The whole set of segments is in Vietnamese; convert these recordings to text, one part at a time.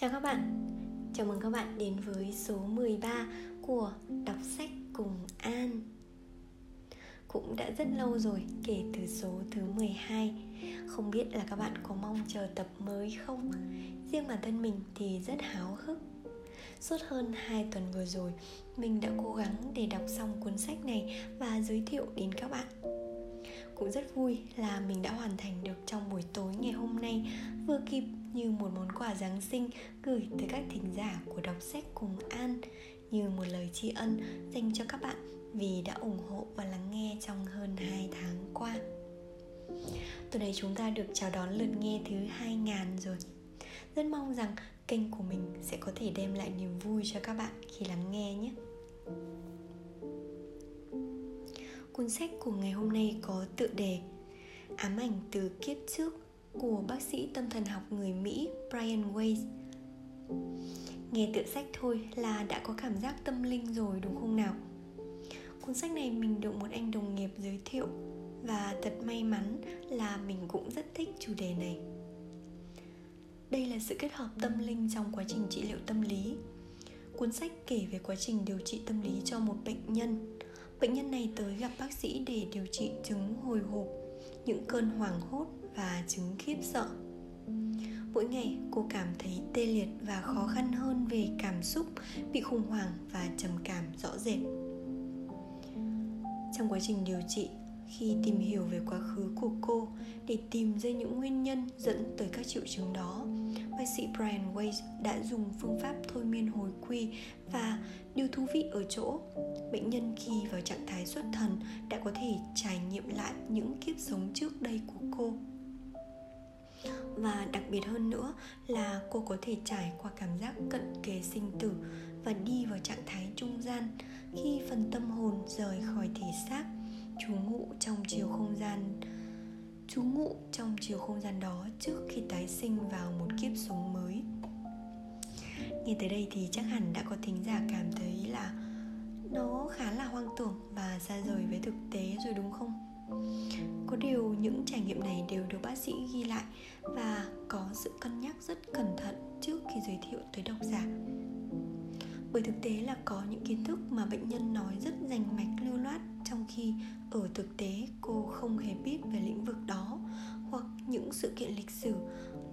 Chào các bạn, chào mừng các bạn đến với số 13 của Đọc sách cùng An. Cũng đã rất lâu rồi kể từ số thứ 12 Không biết là các bạn có mong chờ tập mới không? Riêng bản thân mình thì rất háo hức. Suốt hơn 2 tuần vừa rồi Mình đã cố gắng để đọc xong cuốn sách này và giới thiệu đến các bạn. Cũng rất vui là mình đã hoàn thành được trong buổi tối ngày hôm nay vừa kịp như một món quà Giáng sinh gửi tới các thính giả của đọc sách cùng An như một lời tri ân dành cho các bạn vì đã ủng hộ và lắng nghe trong hơn 2 tháng qua. Tuần này chúng ta được chào đón lượt nghe thứ 2000 rồi. Rất mong rằng kênh của mình sẽ có thể đem lại niềm vui cho các bạn khi lắng nghe nhé. Cuốn sách của ngày hôm nay có tựa đề Ám ảnh từ kiếp trước của bác sĩ tâm thần học người Mỹ Brian Weiss. Nghe tựa sách thôi là đã có cảm giác tâm linh rồi đúng không nào? Cuốn sách này mình được một anh đồng nghiệp giới thiệu và thật may mắn là mình cũng rất thích chủ đề này. Đây là sự kết hợp tâm linh trong quá trình trị liệu tâm lý. Cuốn sách kể về quá trình điều trị tâm lý cho một bệnh nhân. Bệnh nhân này tới gặp bác sĩ để điều trị chứng hồi hộp, những cơn hoảng hốt và chứng khiếp sợ. Mỗi ngày, cô cảm thấy tê liệt và khó khăn hơn về cảm xúc, bị khủng hoảng và trầm cảm rõ rệt. Trong quá trình điều trị, khi tìm hiểu về quá khứ của cô để tìm ra những nguyên nhân dẫn tới các triệu chứng đó, bác sĩ Brian Weiss đã dùng phương pháp thôi miên hồi quy và điều thú vị ở chỗ, bệnh nhân khi vào trạng thái xuất thần đã có thể trải nghiệm lại những kiếp sống trước đây của cô và đặc biệt hơn nữa là cô có thể trải qua cảm giác cận kề sinh tử và đi vào trạng thái trung gian khi phần tâm hồn rời khỏi thể xác, trú ngụ trong chiều không gian, trú ngụ trong chiều không gian đó trước khi tái sinh vào một kiếp sống mới. Nghe tới đây thì chắc hẳn đã có thính giả cảm thấy là nó khá là hoang tưởng và xa rời với thực tế rồi đúng không? Có điều những trải nghiệm này đều được bác sĩ ghi lại và có sự cân nhắc rất cẩn thận trước khi giới thiệu tới độc giả. Bởi thực tế là có những kiến thức mà bệnh nhân nói rất rành mạch, lưu loát, trong khi ở thực tế cô không hề biết về lĩnh vực đó hoặc những sự kiện lịch sử,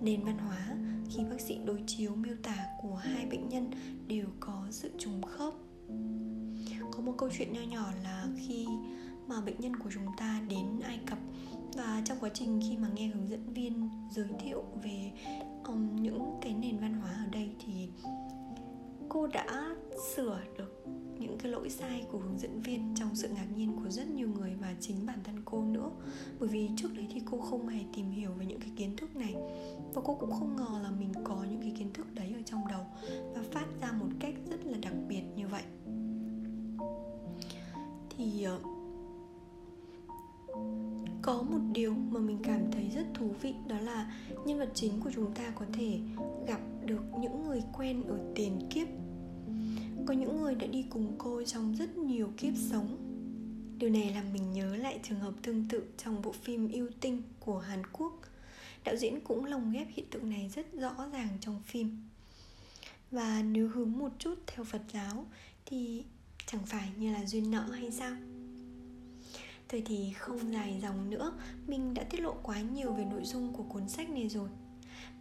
nền văn hóa khi bác sĩ đối chiếu, miêu tả của hai bệnh nhân đều có sự trùng khớp. Có một câu chuyện nho nhỏ là khi mà bệnh nhân của chúng ta đến Ai Cập. Và trong quá trình khi mà nghe hướng dẫn viên giới thiệu về um, những cái nền văn hóa ở đây thì cô đã sửa được những cái lỗi sai của hướng dẫn viên trong sự ngạc nhiên của rất nhiều người và chính bản thân cô nữa. Bởi vì trước đấy thì cô không hề tìm hiểu về những cái kiến thức này và cô cũng không ngờ là mình có những cái kiến thức đấy ở trong đầu và phát ra một cách rất là đặc biệt như vậy. Thì uh, có một điều mà mình cảm thấy rất thú vị, đó là nhân vật chính của chúng ta có thể gặp được những người quen ở tiền kiếp. Có những người đã đi cùng cô trong rất nhiều kiếp sống. Điều này làm mình nhớ lại trường hợp tương tự trong bộ phim yêu tinh của hàn quốc. Đạo diễn cũng lồng ghép hiện tượng này rất rõ ràng trong phim. Và nếu hướng một chút theo phật giáo thì chẳng phải như là duyên nợ hay sao? Thôi thì không dài dòng nữa Mình đã tiết lộ quá nhiều về nội dung của cuốn sách này rồi.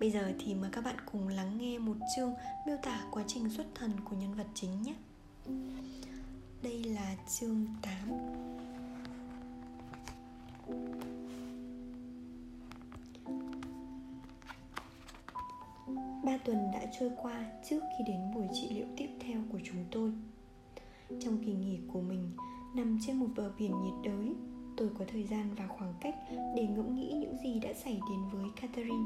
Bây giờ thì mời các bạn cùng lắng nghe một chương miêu tả quá trình xuất thần của nhân vật chính nhé. Đây là chương 8 Ba tuần đã trôi qua trước khi đến buổi trị liệu tiếp theo của chúng tôi. Trong kỳ nghỉ của mình, nằm trên một bờ biển nhiệt đới. Tôi có thời gian và khoảng cách để ngẫm nghĩ những gì đã xảy đến với Catherine.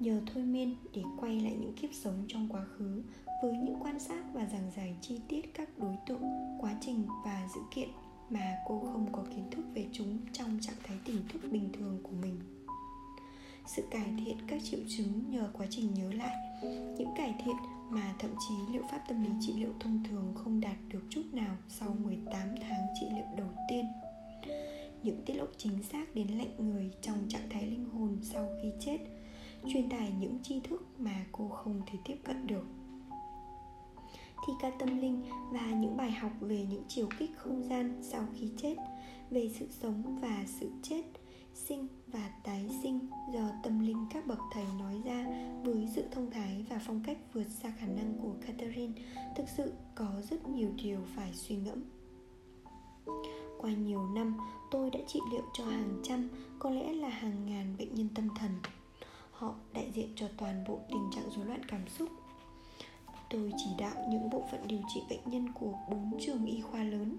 Nhờ thôi miên để quay lại những kiếp sống trong quá khứ với những quan sát và giảng giải chi tiết các đối tượng, quá trình và sự kiện mà cô không có kiến thức về chúng trong trạng thái tỉnh thức bình thường của mình. Sự cải thiện các triệu chứng nhờ quá trình nhớ lại. Những cải thiện mà thậm chí liệu pháp tâm lý trị liệu thông thường không đạt được chút nào sau 18 tháng trị liệu đầu tiên. Những tiết lộ chính xác đến lạnh người trong trạng thái linh hồn sau khi chết, truyền tải những tri thức mà cô không thể tiếp cận được thi ca tâm linh và những bài học về những chiều kích không gian sau khi chết, về sự sống và sự chết, sinh và tái sinh do tâm linh các bậc thầy nói ra với sự thông thái và phong cách vượt xa khả năng của Catherine, thực sự có rất nhiều điều phải suy ngẫm. Qua nhiều năm, tôi đã trị liệu cho hàng trăm, có lẽ là hàng ngàn bệnh nhân tâm thần. Họ đại diện cho toàn bộ tình trạng rối loạn cảm xúc. Tôi chỉ đạo những bộ phận điều trị bệnh nhân của bốn trường y khoa lớn.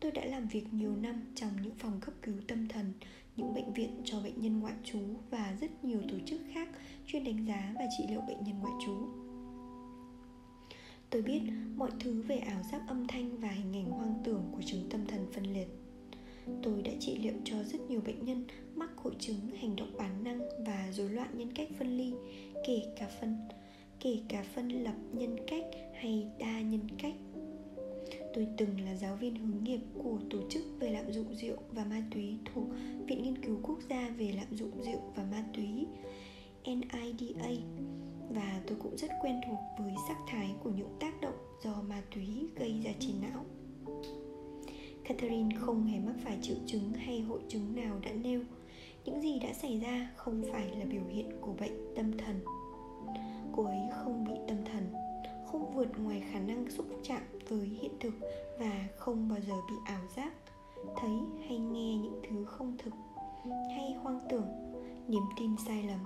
Tôi đã làm việc nhiều năm trong những phòng cấp cứu tâm thần những bệnh viện cho bệnh nhân ngoại trú và rất nhiều tổ chức khác chuyên đánh giá và trị liệu bệnh nhân ngoại trú. Tôi biết mọi thứ về ảo giác âm thanh và hình ảnh hoang tưởng của chứng tâm thần phân liệt. Tôi đã trị liệu cho rất nhiều bệnh nhân mắc hội chứng hành động bản năng và rối loạn nhân cách phân ly, kể cả phân, kể cả phân lập nhân cách hay đa nhân cách tôi từng là giáo viên hướng nghiệp của tổ chức về lạm dụng rượu và ma túy thuộc Viện Nghiên cứu Quốc gia về lạm dụng rượu và ma túy NIDA và tôi cũng rất quen thuộc với sắc thái của những tác động do ma túy gây ra trên não. Catherine không hề mắc phải triệu chứng hay hội chứng nào đã nêu. Những gì đã xảy ra không phải là biểu hiện của bệnh tâm thần. Cô ấy không bị tâm thần, vượt ngoài khả năng xúc chạm với hiện thực và không bao giờ bị ảo giác, thấy hay nghe những thứ không thực hay hoang tưởng, niềm tin sai lầm.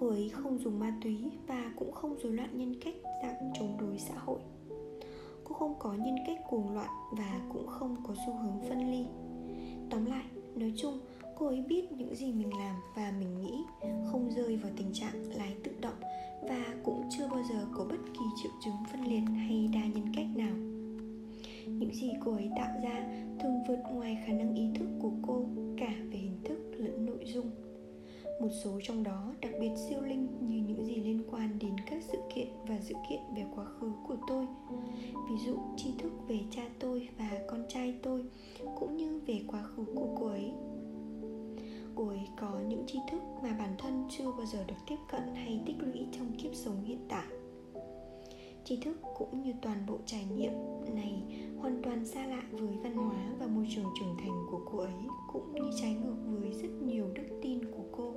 Cô ấy không dùng ma túy và cũng không rối loạn nhân cách dạng chống đối xã hội. Cô không có nhân cách cuồng loạn và cũng không có xu hướng phân ly. Tóm lại nói chung cô ấy biết những gì mình làm và mình nghĩ không rơi vào tình trạng lái tự động và cũng chưa bao giờ có bất kỳ triệu chứng phân liệt hay đa nhân cách nào. Những gì cô ấy tạo ra thường vượt ngoài khả năng ý thức của cô cả về hình thức lẫn nội dung. Một số trong đó, đặc biệt siêu linh như những gì liên quan đến các sự kiện và sự kiện về quá khứ của tôi. Ví dụ, tri thức về cha tôi và con trai tôi, cũng như về quá khứ của cô ấy cô ấy có những tri thức mà bản thân chưa bao giờ được tiếp cận hay tích lũy trong kiếp sống hiện tại. Tri thức cũng như toàn bộ trải nghiệm này hoàn toàn xa lạ với văn hóa và môi trường trưởng thành của cô ấy, cũng như trái ngược với rất nhiều đức tin của cô.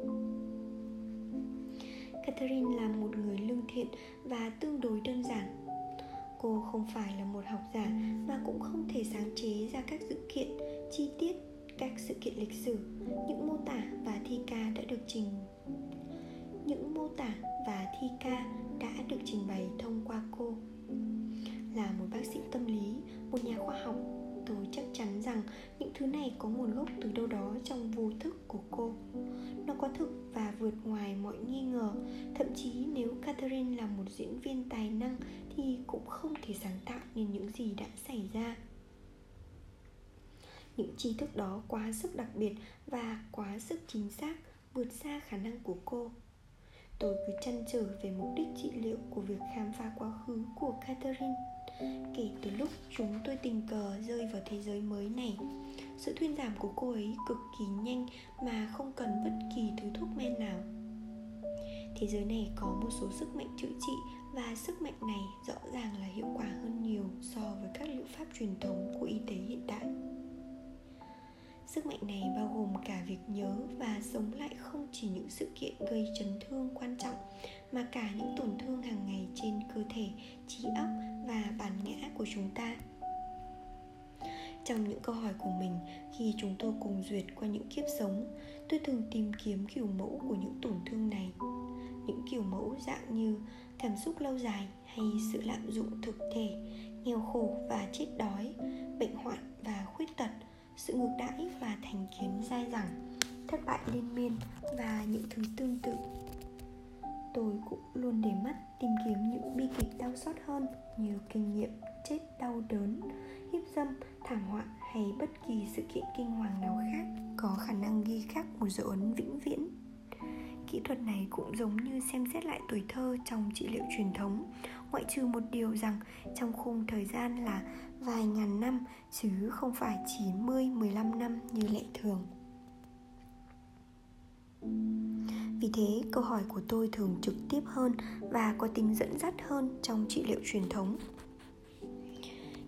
Catherine là một người lương thiện và tương đối đơn giản. Cô không phải là một học giả và cũng không thể sáng chế ra các sự kiện, chi tiết các sự kiện lịch sử, những mô tả và thi ca đã được trình. Những mô tả và thi ca đã được trình bày thông qua cô. Là một bác sĩ tâm lý, một nhà khoa học, tôi chắc chắn rằng những thứ này có nguồn gốc từ đâu đó trong vô thức của cô. Nó có thực và vượt ngoài mọi nghi ngờ, thậm chí nếu catherine là một diễn viên tài năng thì cũng không thể sáng tạo nên những gì đã xảy ra những tri thức đó quá sức đặc biệt và quá sức chính xác, vượt xa khả năng của cô. Tôi cứ chăn trở về mục đích trị liệu của việc khám phá quá khứ của catherine. Kể từ lúc chúng tôi tình cờ rơi vào thế giới mới này, sự thuyên giảm của cô ấy cực kỳ nhanh mà không cần bất kỳ thứ thuốc men nào. Thế giới này có một số sức mạnh chữa trị và sức mạnh này rõ ràng là hiệu quả hơn nhiều so với các liệu pháp truyền thống của y tế hiện đại sức mạnh này bao gồm cả việc nhớ và sống lại không chỉ những sự kiện gây chấn thương quan trọng, mà cả những tổn thương hàng ngày trên cơ thể, trí óc và bản ngã của chúng ta. Trong những câu hỏi của mình, khi chúng tôi cùng duyệt qua những kiếp sống, tôi thường tìm kiếm kiểu mẫu của những tổn thương này. Những kiểu mẫu dạng như cảm xúc lâu dài hay sự lạm dụng thực thể, nghèo khổ và chết đói, bệnh hoạn và khuyết tật sự ngược đãi và thành kiến dai dẳng, thất bại liên miên và những thứ tương tự. Tôi cũng luôn để mắt tìm kiếm những bi kịch đau xót hơn như kinh nghiệm chết đau đớn, hiếp dâm, thảm họa hay bất kỳ sự kiện kinh hoàng nào khác có khả năng ghi khắc một dấu ấn vĩnh viễn. Kỹ thuật này cũng giống như xem xét lại tuổi thơ trong trị liệu truyền thống, ngoại trừ một điều rằng trong khung thời gian là vài ngàn năm, chứ không phải 90 15 năm như lệ thường. Vì thế, câu hỏi của tôi thường trực tiếp hơn và có tính dẫn dắt hơn trong trị liệu truyền thống.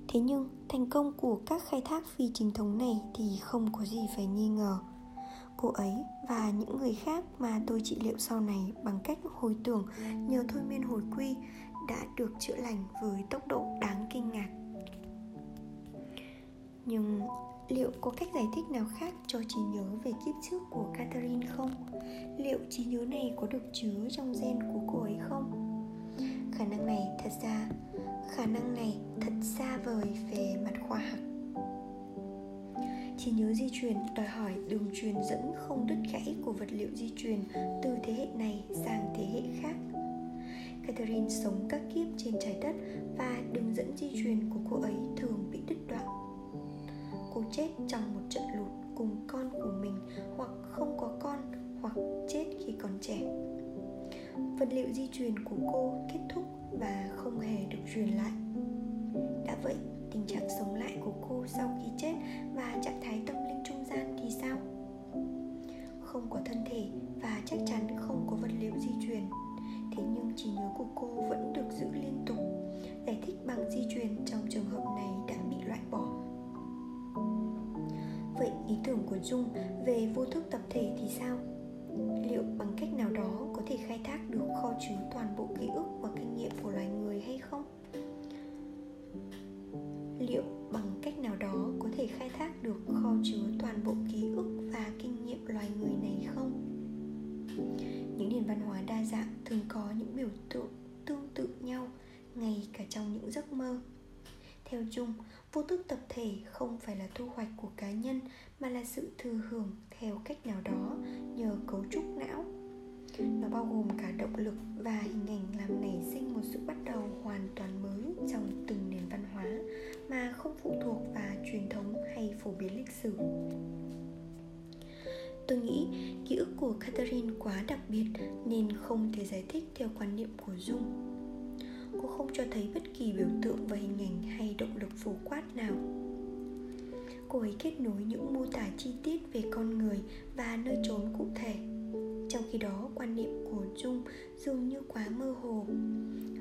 Thế nhưng, thành công của các khai thác phi chính thống này thì không có gì phải nghi ngờ. Cô ấy và những người khác mà tôi trị liệu sau này bằng cách hồi tưởng nhờ thôi miên hồi quy đã được chữa lành với tốc độ đáng kinh ngạc nhưng liệu có cách giải thích nào khác cho trí nhớ về kiếp trước của Catherine không? Liệu trí nhớ này có được chứa trong gen của cô ấy không? Khả năng này thật ra, khả năng này thật xa vời về mặt khoa học trí nhớ di truyền đòi hỏi đường truyền dẫn không đứt gãy của vật liệu di truyền từ thế hệ này sang thế hệ khác Catherine sống các kiếp trên trái đất và đường dẫn di truyền của cô ấy thường bị chết trong một trận lụt cùng con của mình, hoặc không có con, hoặc chết khi còn trẻ. Vật liệu di truyền của cô kết thúc và không hề được truyền lại. Đã vậy, tình trạng sống lại của cô sau khi chết và trạng thái tâm linh trung gian thì sao? Không có thân thể và chắc chắn không có vật liệu di truyền. Thế nhưng trí nhớ của cô vẫn được giữ liên tục. Giải thích bằng di truyền trong trường hợp này đã bị loại bỏ vậy ý tưởng của dung về vô thức tập thể thì sao? Liệu bằng cách nào đó có thể khai thác được kho chứa toàn bộ ký ức và kinh nghiệm của loài người hay không? Liệu bằng cách nào đó có thể khai thác được kho chứa toàn bộ ký ức và kinh nghiệm loài người này không? Những nền văn hóa đa dạng thường có những biểu tượng tương tự nhau, ngay cả trong những giấc mơ. Theo chung vô thức tập thể không phải là thu hoạch của cá nhân, mà là sự thừa hưởng theo cách nào đó nhờ cấu trúc não. Nó bao gồm cả động lực và hình ảnh làm nảy sinh một sự bắt đầu hoàn toàn mới trong từng nền văn hóa mà không phụ thuộc vào truyền thống hay phổ biến lịch sử. Tôi nghĩ ký ức của catherine quá đặc biệt nên không thể giải thích theo quan niệm của dung cô không cho thấy bất kỳ biểu tượng và hình ảnh hay động lực phổ quát nào. Cô ấy kết nối những mô tả chi tiết về con người và nơi trốn cụ thể. Trong khi đó quan niệm của Dung dường như quá mơ hồ.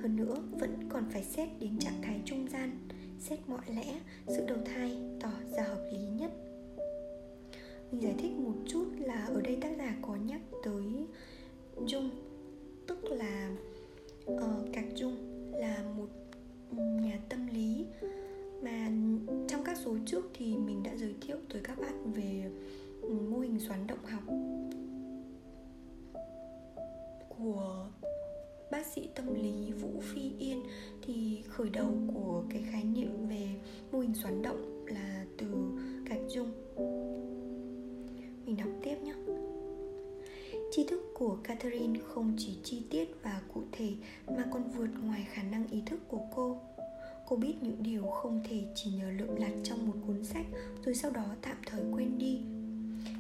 Hơn nữa vẫn còn phải xét đến trạng thái trung gian xét mọi lẽ sự đầu thai tỏ ra hợp lý nhất. Mình giải thích một chút là ở đây tác giả có nhắc tới Dung tức là ờ, uh, Cạc Dung là một nhà tâm lý mà trong các số trước thì mình đã giới thiệu tới các bạn về ừ, mô hình xoắn động học của bác sĩ tâm lý Vũ Phi Yên thì khởi đầu của cái khái niệm về mô hình xoắn động là từ Gạch Dung. Mình đọc tiếp nhé. Tri thức của Catherine không chỉ chi tiết và cụ thể mà còn vượt ngoài khả năng ý thức của cô. Cô biết những điều không thể chỉ nhờ lượm lặt trong một cuốn sách rồi sau đó tạm thời quên đi.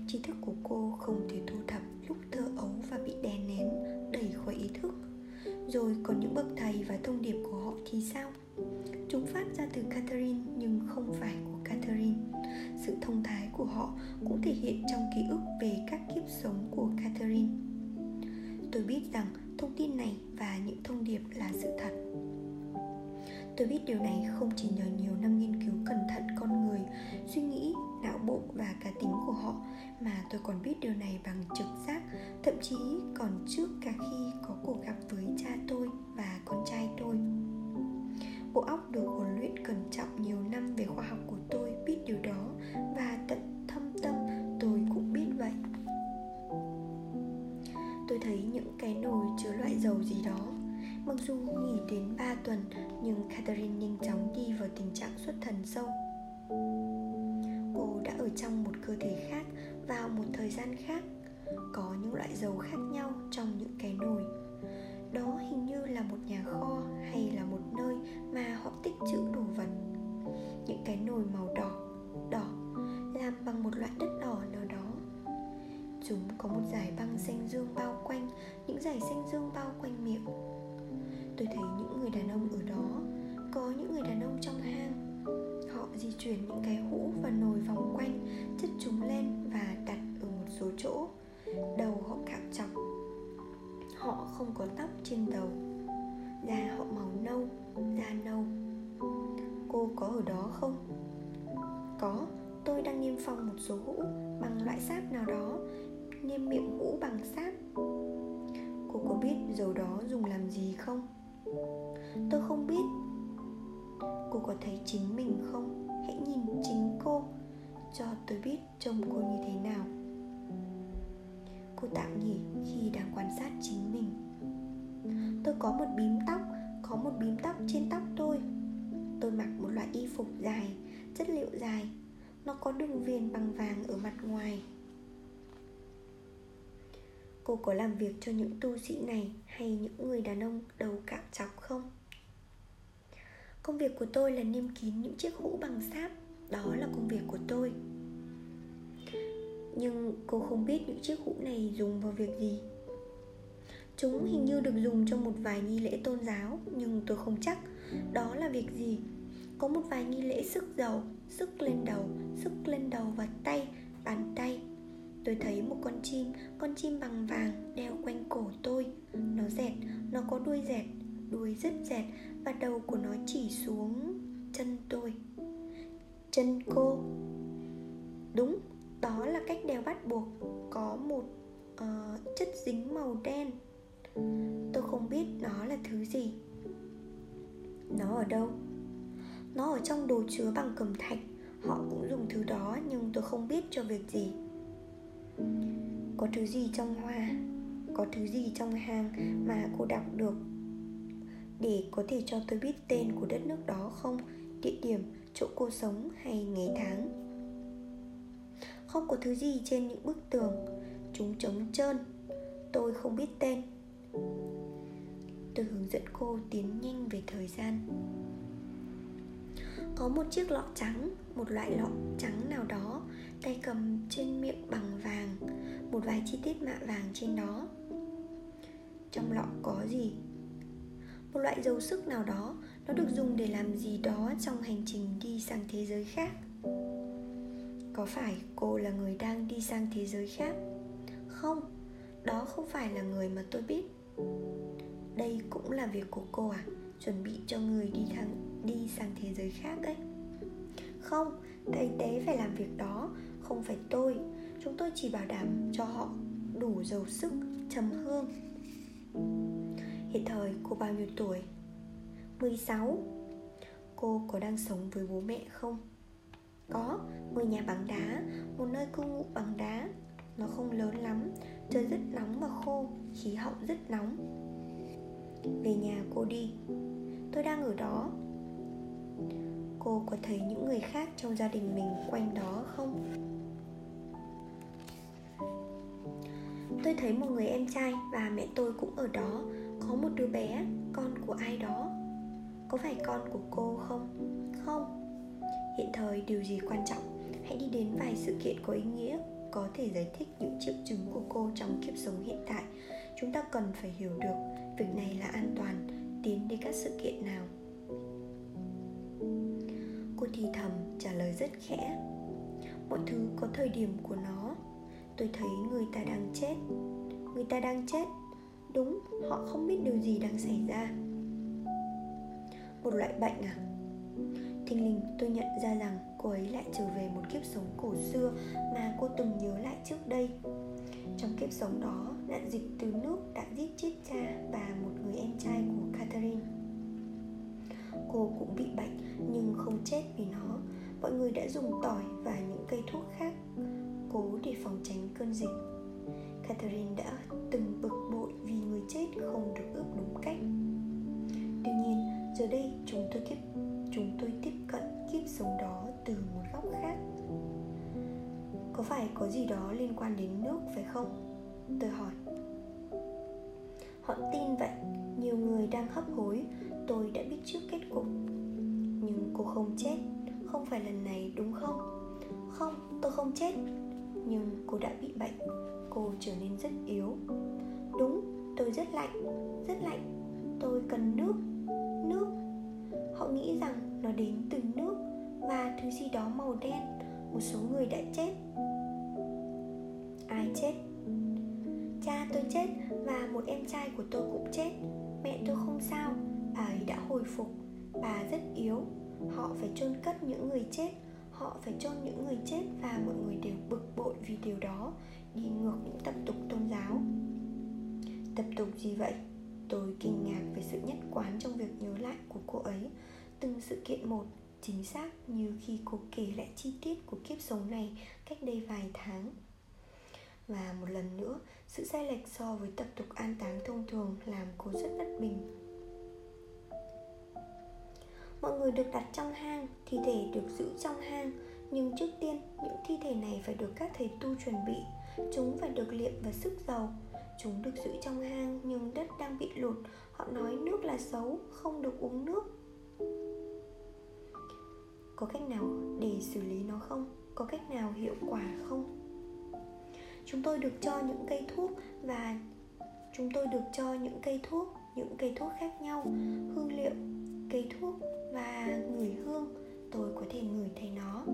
Tri thức của cô không thể thu thập lúc thơ ấu và bị đè nén, đẩy khỏi ý thức rồi còn những bậc thầy và thông điệp của họ thì sao chúng phát ra từ catherine nhưng không phải của catherine sự thông thái của họ cũng thể hiện trong ký ức về các kiếp sống của điều này Có những không có tóc trên đầu Da họ màu nâu, da nâu Cô có ở đó không? Có, tôi đang niêm phong một số hũ bằng loại sáp nào đó Niêm miệng hũ bằng sáp Cô có biết dầu đó dùng làm gì không? Tôi không biết Cô có thấy chính mình không? Hãy nhìn chính cô Cho tôi biết trông cô như thế nào Cô tạm nghỉ khi đang quan sát chính mình. Tôi có một bím tóc, Có một bím tóc trên tóc tôi. Tôi mặc một loại y phục dài, Chất liệu dài. Nó có đường viền bằng vàng ở mặt ngoài. Cô có làm việc cho những tu sĩ này Hay những người đàn ông đầu cạo chọc không? Công việc của tôi là niêm kín những chiếc hũ bằng sáp. Đó là công việc của tôi. Nhưng cô không biết những chiếc hũ này dùng vào việc gì. Chúng hình như được dùng cho một vài nghi lễ tôn giáo, Nhưng tôi không chắc Đó là việc gì. Có một vài nghi lễ sức dầu Sức lên đầu, Sức lên đầu và tay, Bàn tay. Tôi thấy một con chim Con chim bằng vàng, đeo quanh cổ tôi. Nó dẹt, Nó có đuôi dẹt, Đuôi rất dẹt Và đầu của nó chỉ xuống chân tôi. Chân cô. Đúng đó là cách đeo bắt buộc Có một uh, chất dính màu đen. Tôi không biết nó là thứ gì. Nó ở đâu? Nó ở trong đồ chứa bằng cẩm thạch. Họ cũng dùng thứ đó nhưng tôi không biết cho việc gì. Có thứ gì trong hoa? Có thứ gì trong hàng mà cô đọc được? Để có thể cho tôi biết tên của đất nước đó không? Địa điểm, chỗ cô sống hay ngày tháng? Không có thứ gì trên những bức tường. Chúng trống trơn. Tôi không biết tên. Tôi hướng dẫn cô tiến nhanh về thời gian. Có một chiếc lọ trắng, Một loại lọ trắng nào đó, Tay cầm trên miệng bằng vàng, Một vài chi tiết mạ vàng trên đó. Trong lọ có gì? Một loại dầu sức nào đó, Nó được dùng để làm gì đó Trong hành trình đi sang thế giới khác. Có phải cô là người đang đi sang thế giới khác? Không, đó không phải là người mà tôi biết. Đây cũng là việc của cô à? Chuẩn bị cho người đi thang đi sang thế giới khác đấy. Không thầy tế phải làm việc đó không phải tôi. Chúng tôi chỉ bảo đảm cho họ đủ dầu sức trầm hương. Hiện thời cô bao nhiêu tuổi? 16 Cô có đang sống với bố mẹ không? Có, ngôi nhà bằng đá Một nơi cư ngụ bằng đá. Nó không lớn lắm Trời rất nóng và khô Khí hậu rất nóng. Về nhà cô đi. Tôi đang ở đó. Cô có thấy những người khác trong gia đình mình quanh đó không? Tôi thấy một người em trai và mẹ tôi cũng ở đó. Có một đứa bé, con của ai đó. Có phải con của cô không? Không. Hiện thời, điều gì quan trọng? Hãy đi đến vài sự kiện có ý nghĩa, có thể giải thích những triệu chứng của cô trong kiếp sống hiện tại. Chúng ta cần phải hiểu được, việc này là an toàn. Tiến đến các sự kiện nào? Cô thì thầm, trả lời rất khẽ. Mọi thứ có thời điểm của nó. Tôi thấy người ta đang chết. Người ta đang chết? Đúng, họ không biết điều gì đang xảy ra. Một loại bệnh à? Thình lình, tôi nhận ra rằng cô ấy lại trở về một kiếp sống cổ xưa mà cô từng nhớ lại trước đây. Trong kiếp sống đó, nạn dịch từ nước đã giết chết cha và một người em trai của Catherine. Cô cũng bị bệnh, nhưng không chết vì nó. Mọi người đã dùng tỏi và những cây thuốc khác, cố để phòng tránh cơn dịch. Catherine đã từng bực bội vì người chết không được ướp đúng cách. Tuy nhiên, giờ đây, chúng tôi tiếp chúng tôi tiếp cận kiếp sống đó từ một góc khác. Có phải có gì đó liên quan đến nước phải không? Tôi hỏi. Họ tin vậy. Nhiều người đang hấp hối. Tôi đã biết trước kết cục. Nhưng cô không chết. Không phải lần này, đúng không? Không, tôi không chết. Nhưng cô đã bị bệnh. Cô trở nên rất yếu. Đúng, tôi rất lạnh. Rất lạnh. Tôi cần nước. Nước họ nghĩ rằng nó đến từ nước và thứ gì đó màu đen một số người đã chết. Ai chết? Cha tôi chết và một em trai của tôi cũng chết. Mẹ tôi không sao, bà ấy đã hồi phục. Bà rất yếu. Họ phải chôn cất những người chết. Họ phải chôn những người chết và mọi người đều bực bội vì điều đó Đi ngược những tập tục tôn giáo. Tập tục gì vậy? Tôi kinh ngạc về sự nhất quán trong việc nhớ lại của cô ấy. Từng sự kiện một, chính xác như khi cô kể lại chi tiết của kiếp sống này cách đây vài tháng. Và một lần nữa, sự sai lệch so với tập tục an táng thông thường làm cô rất bất bình. Mọi người được đặt trong hang, thi thể được giữ trong hang, nhưng trước tiên, những thi thể này phải được các thầy tu chuẩn bị. Chúng phải được liệm và sức dầu. Chúng được giữ trong hang, nhưng đất đang bị lụt. Họ nói nước là xấu, không được uống nước có cách nào để xử lý nó không? Có cách nào hiệu quả không? Chúng tôi được cho những cây thuốc và chúng tôi được cho những cây thuốc, những cây thuốc khác nhau, hương liệu, cây thuốc và ngửi hương. Tôi có thể ngửi thấy nó.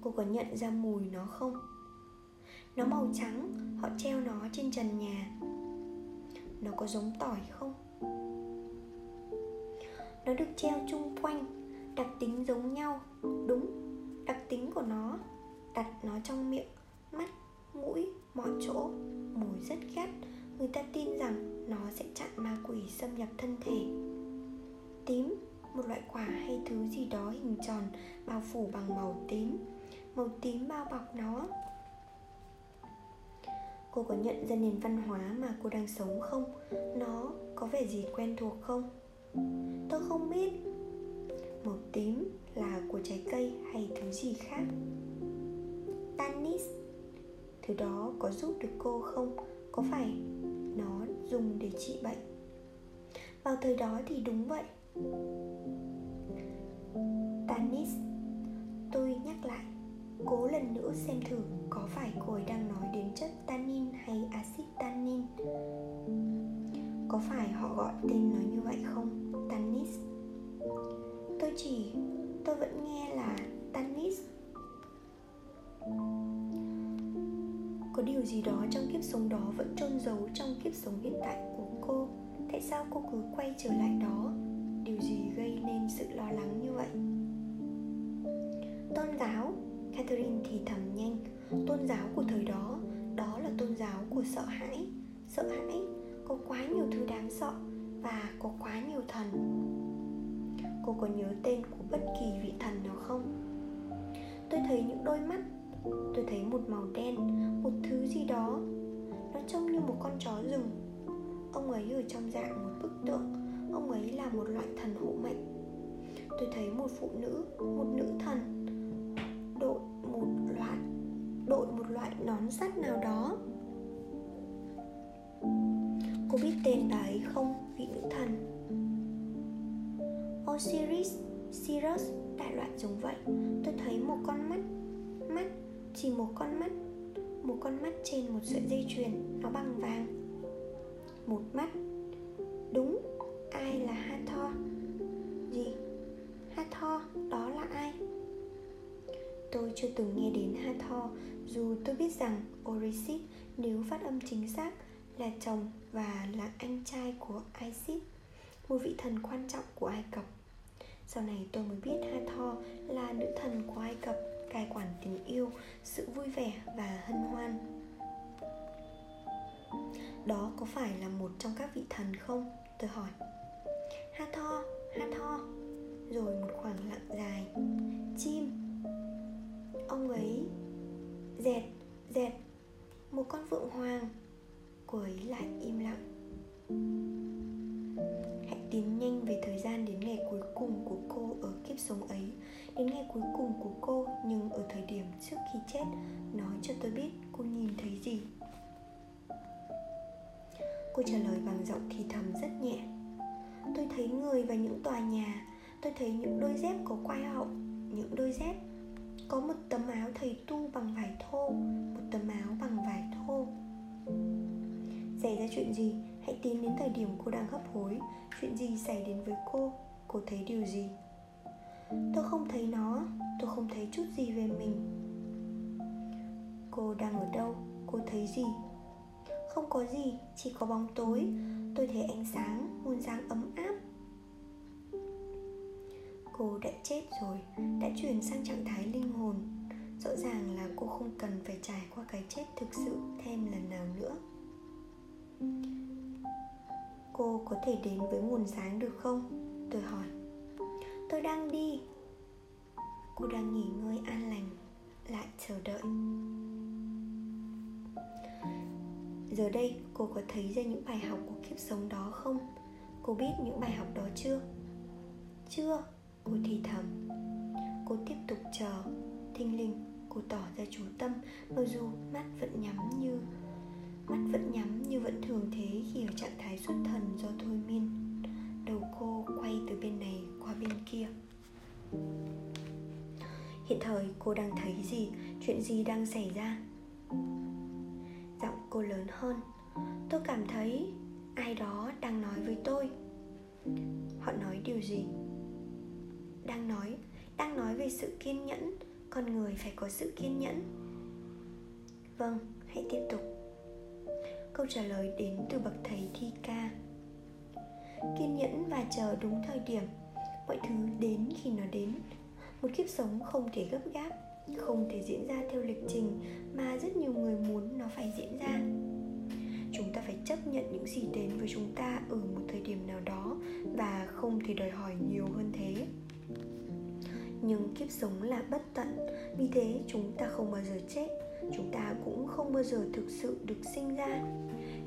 Cô có nhận ra mùi nó không? Nó màu trắng, họ treo nó trên trần nhà. Nó có giống tỏi không? Nó được treo chung quanh. Đặc tính giống nhau, đúng. Đặc tính của nó, đặt nó trong miệng, mắt, mũi, mọi chỗ mùi rất gắt. Người ta tin rằng nó sẽ chặn ma quỷ xâm nhập thân thể. Tím, một loại quả hay thứ gì đó hình tròn, bao phủ bằng màu tím. Màu tím bao bọc nó. Cô có nhận ra nền văn hóa mà cô đang sống không? Nó có vẻ gì quen thuộc không? Tôi không biết màu tím là của trái cây hay thứ gì khác. Tannis, thứ đó có giúp được cô không? Có phải nó dùng để trị bệnh? Vào thời đó thì đúng vậy. Tannis, tôi nhắc lại, cố lần nữa xem thử có phải cô ấy đang nói đến chất tannin hay axit tannin có phải họ gọi tên nó như vậy không? Tannis. Tôi chỉ, tôi vẫn nghe là tannis. Có điều gì đó trong kiếp sống đó vẫn trôn giấu trong kiếp sống hiện tại của cô? Tại sao cô cứ quay trở lại đó? Điều gì gây nên sự lo lắng như vậy? Tôn giáo. Catherine thì thầm nhanh. Tôn giáo của thời đó đó là tôn giáo của sợ hãi. Sợ hãi có quá nhiều thứ đáng sợ và có quá nhiều thần. Cô có nhớ tên của bất kỳ vị thần nào không? Tôi thấy những đôi mắt, tôi thấy một màu đen, một thứ gì đó. Nó trông như một con chó rừng. Ông ấy ở trong dạng một bức tượng, ông ấy là một loại thần hộ mệnh. Tôi thấy một phụ nữ, một nữ thần, đội một loại đội một loại nón sắt nào đó cô biết tên bà ấy không? Vị nữ thần. Osiris Sirius đại loại giống vậy. Tôi thấy một con mắt mắt, chỉ một con mắt, một con mắt trên một sợi dây chuyền, nó bằng vàng. Một mắt, đúng, ai là hathor? Gì? Hathor, đó là ai? Tôi chưa từng nghe đến hathor, dù tôi biết rằng orisis nếu phát âm chính xác là chồng và là anh trai của isis, một vị thần quan trọng của ai cập. Sau này tôi mới biết hathor là nữ thần của ai cập, cai quản tình yêu, sự vui vẻ và hân hoan. Đó có phải là một trong các vị thần không? Tôi hỏi. Hathor hathor rồi một khoảng lặng dài. Chim. Ông ấy. Dẹt dẹt. Một con vượng hoàng cô ấy lại im lặng. Hãy tiến nhanh về thời gian đến ngày cuối cùng của cô ở kiếp sống ấy. Đến ngày cuối cùng của cô, nhưng ở thời điểm trước khi chết, nói cho tôi biết cô nhìn thấy gì. Cô trả lời bằng giọng thì thầm rất nhẹ. Tôi thấy người và những tòa nhà. Tôi thấy những đôi dép có quai hậu những đôi dép có một tấm áo thầy tu bằng vải thô, một tấm áo bằng vải thô xảy ra chuyện gì, hãy tìm đến thời điểm cô đang hấp hối. Chuyện gì xảy đến với cô cô thấy điều gì? Tôi không thấy nó, tôi không thấy chút gì về mình. Cô đang ở đâu, cô thấy gì? Không có gì, chỉ có bóng tối. Tôi thấy ánh sáng, muôn dáng ấm áp. Cô đã chết rồi, đã chuyển sang trạng thái linh hồn. Rõ ràng là cô không cần phải trải qua cái chết thực sự thêm lần nào nữa cô có thể đến với nguồn sáng được không? Tôi hỏi. Tôi đang đi. Cô đang nghỉ ngơi an lành, lại chờ đợi. Giờ đây, cô có thấy ra những bài học của kiếp sống đó không? Cô biết những bài học đó chưa? Chưa. Cô thì thầm. Cô tiếp tục chờ. Thinh linh, cô tỏ ra chú tâm, mặc dù mắt vẫn nhắm như mắt vẫn nhắm như vẫn thường thế khi ở trạng thái xuất thần do thôi miên. Đầu cô quay từ bên này qua bên kia. Hiện thời cô đang thấy gì? Chuyện gì đang xảy ra? Giọng cô lớn hơn. Tôi cảm thấy ai đó đang nói với tôi. Họ nói điều gì? Đang nói đang nói về sự kiên nhẫn. Con người phải có sự kiên nhẫn. Vâng hãy tiếp tục câu trả lời đến từ bậc thầy thi ca. Kiên nhẫn và chờ đúng thời điểm, mọi thứ đến khi nó đến. Một kiếp sống không thể gấp gáp, không thể diễn ra theo lịch trình mà rất nhiều người muốn nó phải diễn ra. Chúng ta phải chấp nhận những gì đến với chúng ta ở một thời điểm nào đó và không thể đòi hỏi nhiều hơn thế. Nhưng kiếp sống là bất tận, vì thế chúng ta không bao giờ chết chúng ta cũng không bao giờ thực sự được sinh ra.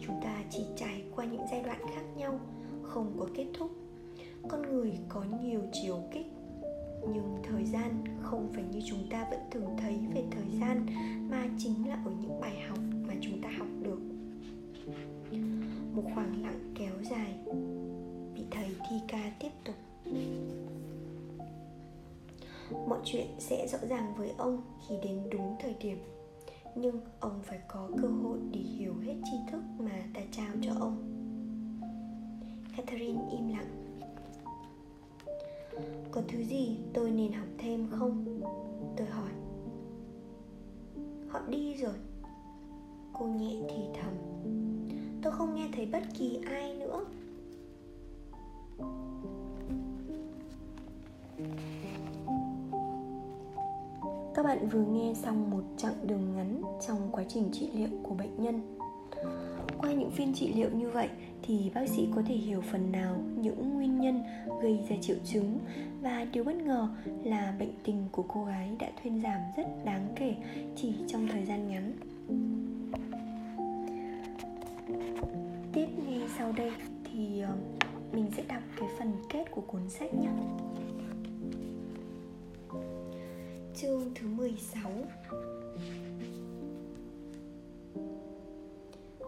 Chúng ta chỉ trải qua những giai đoạn khác nhau, không có kết thúc. Con người có nhiều chiều kích, nhưng thời gian không phải như chúng ta vẫn thường thấy về thời gian, mà chính là ở những bài học mà chúng ta học được. Một khoảng lặng kéo dài vị thầy thi ca tiếp tục. Mọi chuyện sẽ rõ ràng với ông khi đến đúng thời điểm nhưng ông phải có cơ hội để hiểu hết tri thức mà ta trao cho ông. Catherine im lặng. Có thứ gì tôi nên học thêm không? Tôi hỏi. Họ đi rồi. Cô nhẹ thì thầm. Tôi không nghe thấy bất kỳ ai nữa. Các bạn vừa nghe xong một chặng đường ngắn trong quá trình trị liệu của bệnh nhân. Qua những phiên trị liệu như vậy thì bác sĩ có thể hiểu phần nào những nguyên nhân gây ra triệu chứng và điều bất ngờ là bệnh tình của cô gái đã thuyên giảm rất đáng kể chỉ trong thời gian ngắn. Tiếp ngay sau đây thì ờ, mình sẽ đọc cái phần kết của cuốn sách nhé. Chương thứ 16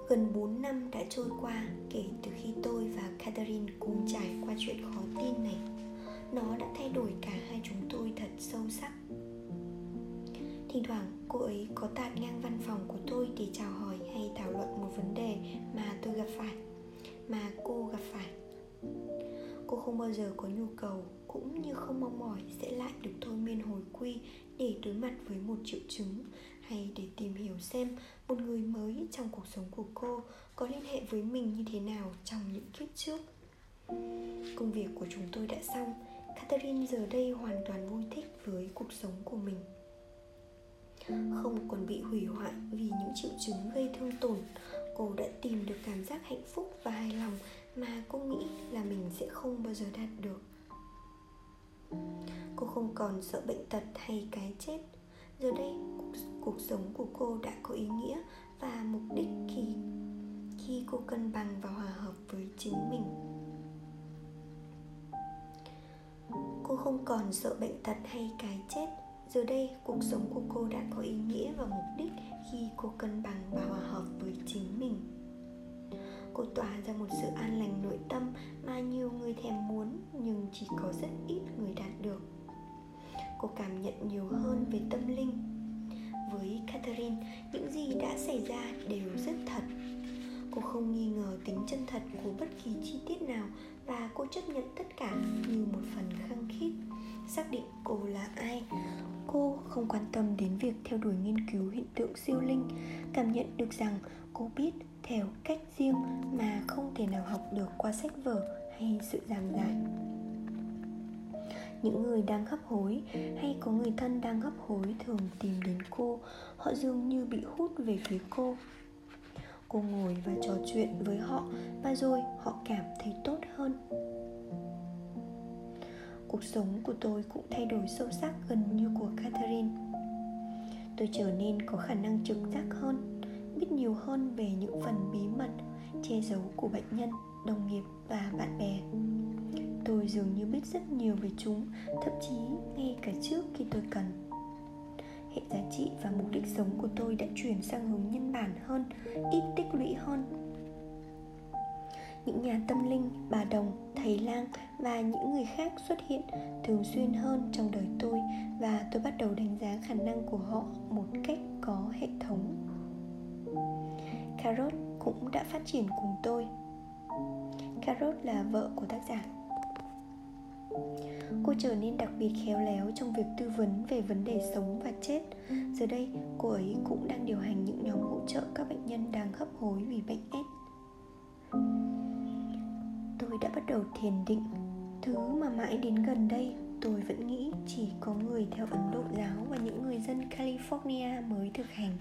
Gần 4 năm đã trôi qua kể từ khi tôi và Catherine cùng trải qua chuyện khó tin này. Nó đã thay đổi cả hai chúng tôi thật sâu sắc. Thỉnh thoảng, cô ấy có tạt ngang văn phòng của tôi để chào hỏi hay thảo luận một vấn đề mà tôi gặp phải, Mà cô gặp Cô không bao giờ có nhu cầu, cũng như không mong mỏi sẽ lại được thôi miên hồi quy để đối mặt với một triệu chứng. Hay để tìm hiểu xem một người mới trong cuộc sống của cô có liên hệ với mình như thế nào trong những kiếp trước. Công việc của chúng tôi đã xong, catherine giờ đây hoàn toàn vui thích với cuộc sống của mình. Không còn bị hủy hoại vì những triệu chứng gây thương tổn, cô đã tìm được cảm giác hạnh phúc và hài lòng mà cô nghĩ là mình sẽ không bao giờ đạt được. Cô không còn sợ bệnh tật hay cái chết. Giờ đây cuộc, cuộc sống của cô đã có ý nghĩa và mục đích khi khi cô cân bằng và hòa hợp với chính mình. Cô không còn sợ bệnh tật hay cái chết. Giờ đây cuộc sống của cô đã có ý nghĩa và mục đích khi cô cân bằng và hòa hợp với chính mình cô tỏa ra một sự an lành nội tâm mà nhiều người thèm muốn, nhưng chỉ có rất ít người đạt được. Cô cảm nhận nhiều hơn về tâm linh. Với catherine, những gì đã xảy ra đều rất thật. Cô không nghi ngờ tính chân thật của bất kỳ chi tiết nào và cô chấp nhận tất cả như một phần khăng khít, xác định cô là ai. Cô không quan tâm đến việc theo đuổi nghiên cứu hiện tượng siêu linh, cảm nhận được rằng cô biết theo cách riêng mà không thể nào học được qua sách vở hay sự giảng giải. Những người đang hấp hối hay có người thân đang hấp hối thường tìm đến cô, họ dường như bị hút về phía cô. Cô ngồi và trò chuyện với họ, và rồi họ cảm thấy tốt hơn. Cuộc sống của tôi cũng thay đổi sâu sắc gần như của catherine. Tôi trở nên có khả năng trực giác hơn biết nhiều hơn về những phần bí mật, che giấu của bệnh nhân, đồng nghiệp và bạn bè. Tôi dường như biết rất nhiều về chúng, thậm chí ngay cả trước khi tôi cần. Hệ giá trị và mục đích sống của tôi đã chuyển sang hướng nhân bản hơn, ít tích lũy hơn. Những nhà tâm linh, bà đồng, thầy lang và những người khác xuất hiện thường xuyên hơn trong đời tôi và tôi bắt đầu đánh giá khả năng của họ một cách có hệ thống carrot cũng đã phát triển cùng tôi. Carrot là vợ của tác giả. Cô trở nên đặc biệt khéo léo trong việc tư vấn về vấn đề sống và chết. Giờ đây, cô ấy cũng đang điều hành những nhóm hỗ trợ các bệnh nhân đang hấp hối vì bệnh s tôi đã bắt đầu thiền định. Thứ mà mãi đến gần đây tôi vẫn nghĩ chỉ có người theo ấn độ giáo và những người dân california mới thực hành.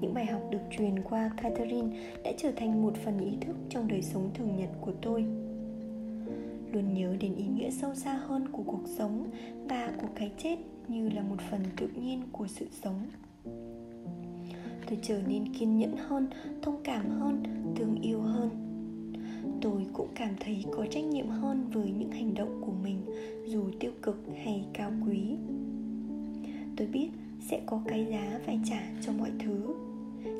Những bài học được truyền qua catherine đã trở thành một phần ý thức trong đời sống thường nhật của tôi. Luôn nhớ đến ý nghĩa sâu xa hơn của cuộc sống và của cái chết như là một phần tự nhiên của sự sống. Tôi trở nên kiên nhẫn hơn, thông cảm hơn, thương yêu hơn tôi cũng cảm thấy có trách nhiệm hơn với những hành động của mình, dù tiêu cực hay cao quý. Tôi biết sẽ có cái giá phải trả cho mọi thứ.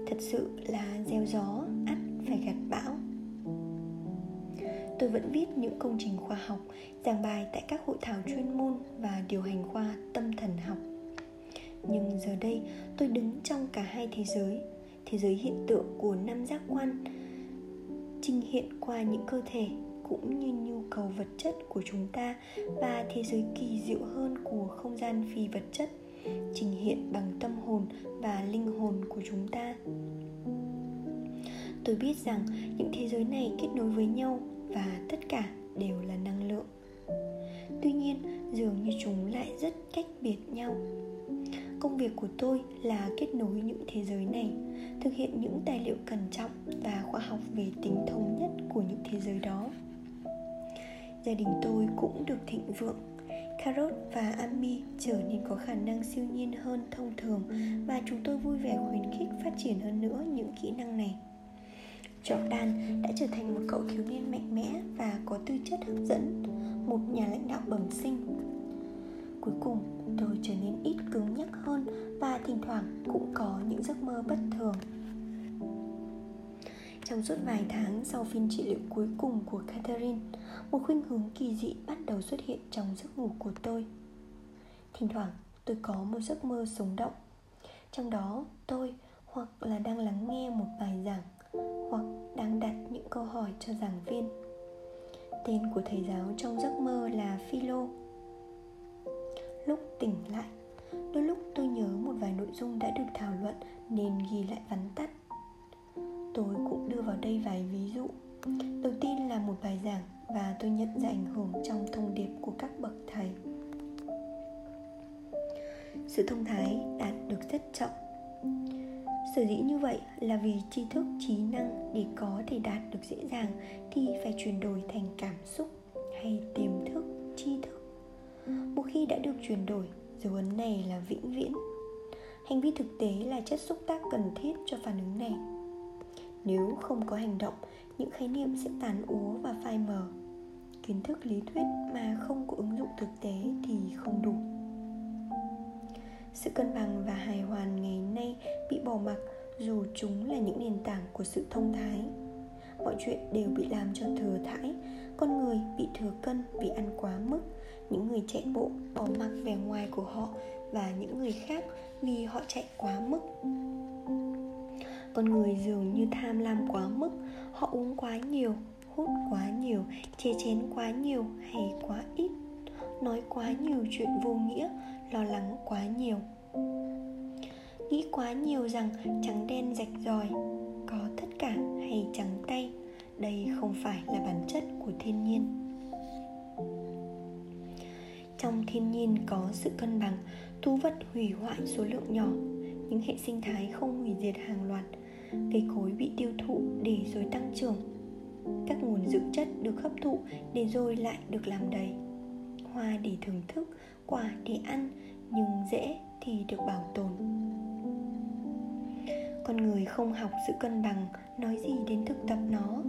Thật sự là gieo gió, ắt phải gặt bão. Tôi vẫn viết những công trình khoa học, giảng bài tại các hội thảo chuyên môn và điều hành khoa tâm thần học. Nhưng giờ đây, tôi đứng trong cả hai thế giới thế giới hiện tượng của năm giác quan trình hiện qua những cơ thể cũng như nhu cầu vật chất của chúng ta và thế giới kỳ diệu hơn của không gian phi vật chất, trình hiện bằng tâm hồn và linh hồn của chúng ta. Tôi biết rằng những thế giới này kết nối với nhau và tất cả đều là năng lượng. Tuy nhiên, dường như chúng lại rất cách biệt nhau công việc của tôi là kết nối những thế giới này thực hiện những tài liệu cẩn trọng và khoa học về tính thống nhất của những thế giới đó gia đình tôi cũng được thịnh vượng Carrot và Ami trở nên có khả năng siêu nhiên hơn thông thường và chúng tôi vui vẻ khuyến khích phát triển hơn nữa những kỹ năng này. Jordan đã trở thành một cậu thiếu niên mạnh mẽ và có tư chất hấp dẫn, một nhà lãnh đạo bẩm sinh. Cuối cùng, tôi trở nên ít cứng nhắc hơn và thỉnh thoảng cũng có những giấc mơ bất thường. Trong suốt vài tháng sau phiên trị liệu cuối cùng của Catherine, một khuynh hướng kỳ dị bắt đầu xuất hiện trong giấc ngủ của tôi. Thỉnh thoảng, tôi có một giấc mơ sống động. Trong đó, tôi hoặc là đang lắng nghe một bài giảng hoặc đang đặt những câu hỏi cho giảng viên tên của thầy giáo trong giấc mơ là philo lúc tỉnh lại. Đôi lúc tôi nhớ một vài nội dung đã được thảo luận nên ghi lại vắn tắt. Tôi cũng đưa vào đây vài ví dụ. Đầu tiên là một bài giảng và tôi nhận ra ảnh hưởng trong thông điệp của các bậc thầy. Sự thông thái đạt được rất chậm sở dĩ như vậy là vì tri thức, trí năng để có thể đạt được dễ dàng thì phải chuyển đổi thành cảm xúc hay tiềm thức, tri thức một khi đã được chuyển đổi, dấu ấn này là vĩnh viễn. Hành vi thực tế là chất xúc tác cần thiết cho phản ứng này. Nếu không có hành động, những khái niệm sẽ tàn úa và phai mờ. Kiến thức lý thuyết mà không có ứng dụng thực tế thì không đủ. Sự cân bằng và hài hoàn ngày nay bị bỏ mặc dù chúng là những nền tảng của sự thông thái. Mọi chuyện đều bị làm cho thừa thãi, con người bị thừa cân vì ăn quá mức những người chạy bộ bỏ mặc vẻ ngoài của họ và những người khác vì họ chạy quá mức. Con người dường như tham lam quá mức, họ uống quá nhiều, hút quá nhiều, chê chén quá nhiều hay quá ít, nói quá nhiều chuyện vô nghĩa, lo lắng quá nhiều. Nghĩ quá nhiều rằng trắng đen rạch ròi, có tất cả hay trắng tay, đây không phải là bản chất của thiên nhiên trong thiên nhiên có sự cân bằng thú vật hủy hoại số lượng nhỏ. Những hệ sinh thái không hủy diệt hàng loạt, cây cối bị tiêu thụ để rồi tăng trưởng. Các nguồn dưỡng chất được hấp thụ để rồi lại được làm đầy. Hoa để thưởng thức, quả để ăn, nhưng dễ thì được bảo tồn. Con người không học sự cân bằng, nói gì đến thực tập nó?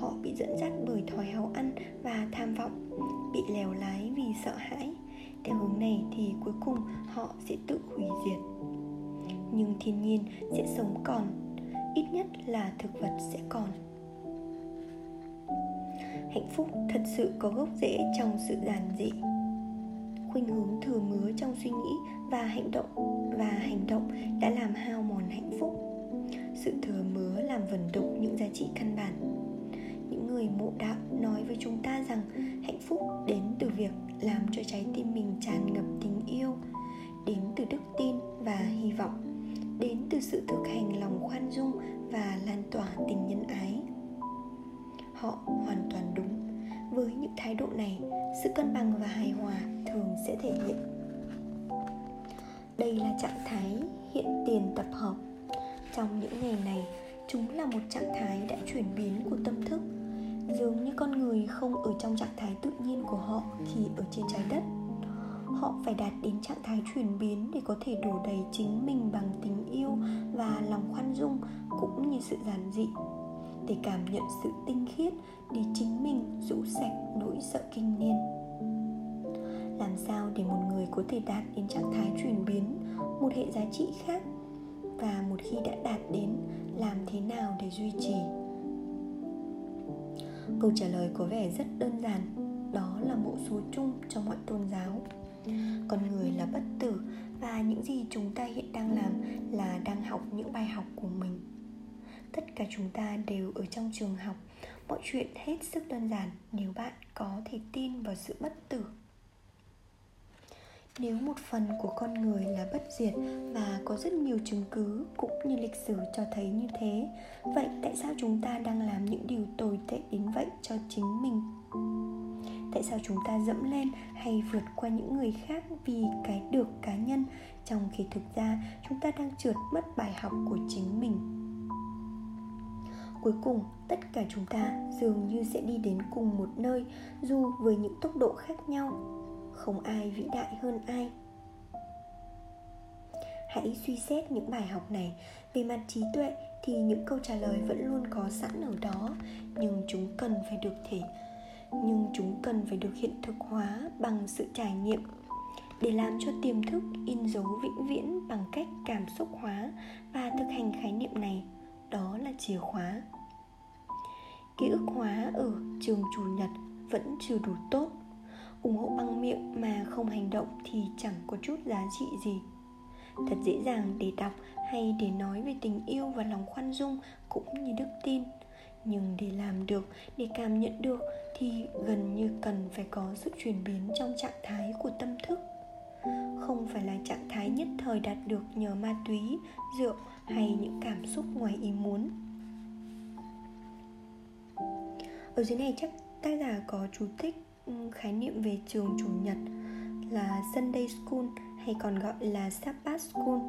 Họ bị dẫn dắt bởi thói háo ăn và tham vọng bị lèo lái vì sợ hãi. Theo hướng này thì cuối cùng họ sẽ tự hủy diệt. Nhưng thiên nhiên sẽ sống còn, ít nhất là thực vật sẽ còn. Hạnh phúc thật sự có gốc rễ trong sự giản dị. Khuynh hướng thừa mứa trong suy nghĩ và hành động, và hành động đã làm hao mòn hạnh phúc. Sự thừa mứa làm vẩn đục những giá trị căn bản. Những người mộ đạo nói với chúng ta rằng phúc đến từ việc làm cho trái tim mình tràn ngập tình yêu, đến từ đức tin và hy vọng, đến từ sự thực hành lòng khoan dung và lan tỏa tình nhân ái. Họ hoàn toàn đúng. Với những thái độ này, sự cân bằng và hài hòa thường sẽ thể hiện. Đây là trạng thái hiện tiền tập hợp. Trong những ngày này, chúng là một trạng thái đã chuyển biến của tâm thức dường như con người không ở trong trạng thái tự nhiên của họ khi ở trên trái đất, họ phải đạt đến trạng thái chuyển biến để có thể đổ đầy chính mình bằng tình yêu và lòng khoan dung cũng như sự giản dị. Để cảm nhận sự tinh khiết để chính mình rũ sạch nỗi sợ kinh niên. Làm sao để một người có thể đạt đến trạng thái chuyển biến, một hệ giá trị khác? Và một khi đã đạt đến, làm thế nào để duy trì? Câu trả lời có vẻ rất đơn giản. Đó là mẫu số chung cho mọi tôn giáo. Con người là bất tử và những gì chúng ta hiện đang làm là đang học những bài học của mình. Tất cả chúng ta đều ở trong trường học. Mọi chuyện hết sức đơn giản nếu bạn có thể tin vào sự bất tử nếu một phần của con người là bất diệt và có rất nhiều chứng cứ cũng như lịch sử cho thấy như thế, vậy tại sao chúng ta đang làm những điều tồi tệ đến vậy cho chính mình? Tại sao chúng ta dẫm lên hay vượt qua những người khác vì cái được cá nhân trong khi thực ra chúng ta đang trượt mất bài học của chính mình? Cuối cùng, tất cả chúng ta dường như sẽ đi đến cùng một nơi, dù với những tốc độ khác nhau không ai vĩ đại hơn ai. Hãy suy xét những bài học này. Về mặt trí tuệ thì những câu trả lời vẫn luôn có sẵn ở đó, nhưng chúng cần phải được thể, nhưng chúng cần phải được hiện thực hóa bằng sự trải nghiệm để làm cho tiềm thức in dấu vĩnh viễn bằng cách cảm xúc hóa và thực hành khái niệm này. Đó là chìa khóa. Ký ức hóa ở trường chủ nhật vẫn chưa đủ tốt ủng hộ bằng miệng mà không hành động thì chẳng có chút giá trị gì. Thật dễ dàng để đọc hay để nói về tình yêu và lòng khoan dung cũng như đức tin. Nhưng để làm được, để cảm nhận được thì gần như cần phải có sự chuyển biến trong trạng thái của tâm thức. Không phải là trạng thái nhất thời đạt được nhờ ma túy, rượu hay những cảm xúc ngoài ý muốn. Ở dưới này chắc tác giả có chú thích Ừ, khái niệm về trường chủ nhật là Sunday School hay còn gọi là Sabbath School,